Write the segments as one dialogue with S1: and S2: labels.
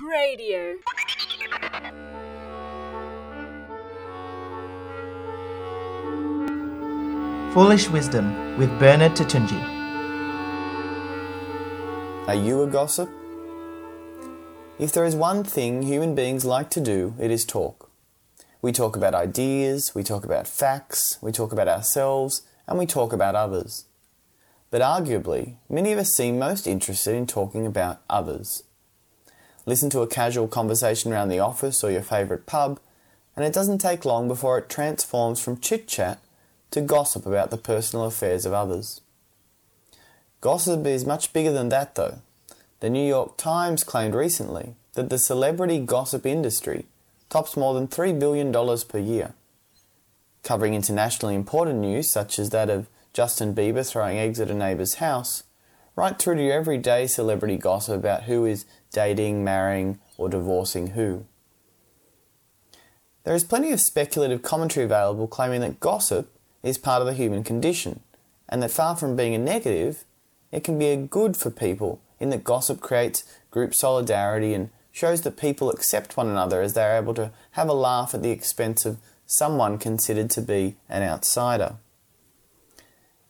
S1: Radio.
S2: Foolish Wisdom with Bernard Toutounji.
S3: Are you a gossip? If there is one thing human beings like to do, it is talk. We talk about ideas, we talk about facts, we talk about ourselves, and we talk about others. But arguably, many of us seem most interested in talking about others. Listen to a casual conversation around the office or your favourite pub, and it doesn't take long before it transforms from chit chat to gossip about the personal affairs of others. Gossip is much bigger than that, though. The New York Times claimed recently that the celebrity gossip industry tops more than $3 billion per year, covering internationally important news such as that of Justin Bieber throwing eggs at a neighbour's house, right through to your everyday celebrity gossip about who is dating, marrying, or divorcing who. There is plenty of speculative commentary available claiming that gossip is part of the human condition, and that far from being a negative, it can be a good for people in that gossip creates group solidarity and shows that people accept one another as they are able to have a laugh at the expense of someone considered to be an outsider.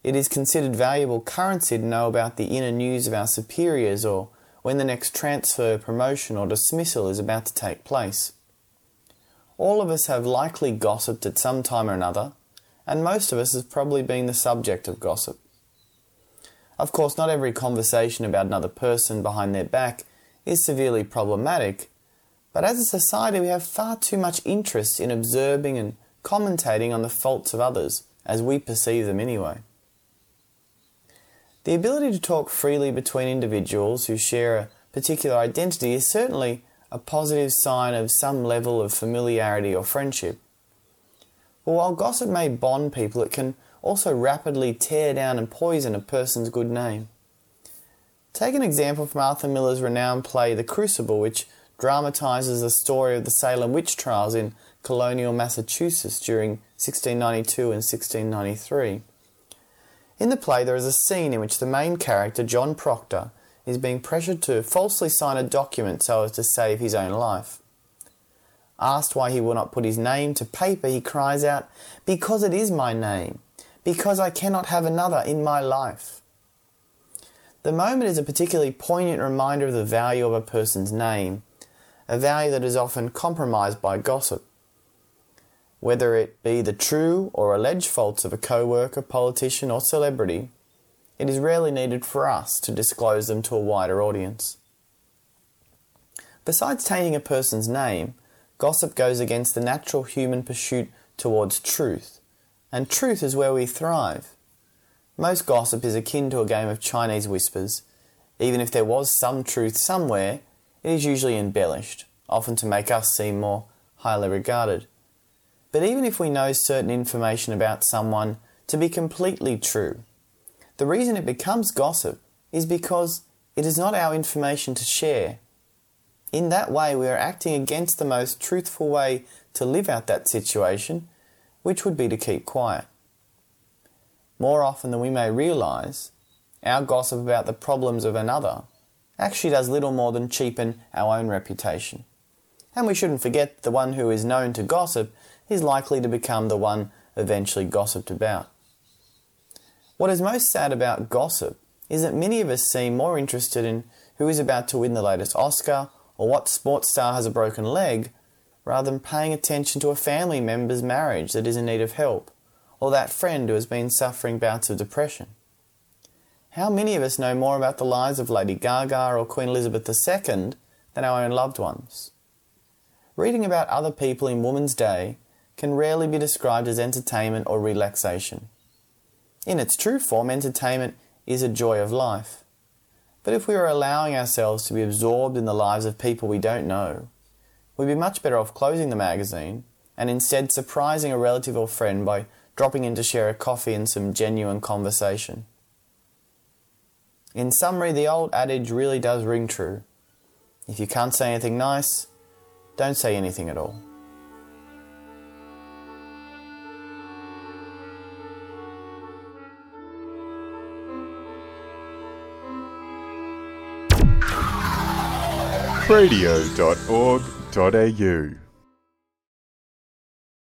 S3: It is considered valuable currency to know about the inner news of our superiors or when the next transfer, promotion, or dismissal is about to take place. All of us have likely gossiped at some time or another, and most of us have probably been the subject of gossip. Of course, not every conversation about another person behind their back is severely problematic, but as a society we have far too much interest in observing and commentating on the faults of others, as we perceive them anyway. The ability to talk freely between individuals who share a particular identity is certainly a positive sign of some level of familiarity or friendship. But while gossip may bond people, it can also rapidly tear down and poison a person's good name. Take an example from Arthur Miller's renowned play The Crucible, which dramatizes the story of the Salem witch trials in colonial Massachusetts during 1692 and 1693. In the play, there is a scene in which the main character, John Proctor, is being pressured to falsely sign a document so as to save his own life. Asked why he will not put his name to paper, he cries out, Because it is my name, because I cannot have another in my life. The moment is a particularly poignant reminder of the value of a person's name, a value that is often compromised by gossip. Whether it be the true or alleged faults of a co worker, politician, or celebrity, it is rarely needed for us to disclose them to a wider audience. Besides tainting a person's name, gossip goes against the natural human pursuit towards truth, and truth is where we thrive. Most gossip is akin to a game of Chinese whispers. Even if there was some truth somewhere, it is usually embellished, often to make us seem more highly regarded. But even if we know certain information about someone to be completely true, the reason it becomes gossip is because it is not our information to share. In that way, we are acting against the most truthful way to live out that situation, which would be to keep quiet. More often than we may realize, our gossip about the problems of another actually does little more than cheapen our own reputation. And we shouldn't forget the one who is known to gossip is likely to become the one eventually gossiped about. What is most sad about gossip is that many of us seem more interested in who is about to win the latest Oscar or what sports star has a broken leg rather than paying attention to a family member's marriage that is in need of help or that friend who has been suffering bouts of depression. How many of us know more about the lives of Lady Gaga or Queen Elizabeth II than our own loved ones? Reading about other people in Woman's Day can rarely be described as entertainment or relaxation. In its true form, entertainment is a joy of life. But if we are allowing ourselves to be absorbed in the lives of people we don't know, we'd be much better off closing the magazine and instead surprising a relative or friend by dropping in to share a coffee and some genuine conversation. In summary, the old adage really does ring true. If you can't say anything nice, don't say anything at all.
S1: faithradio.org.au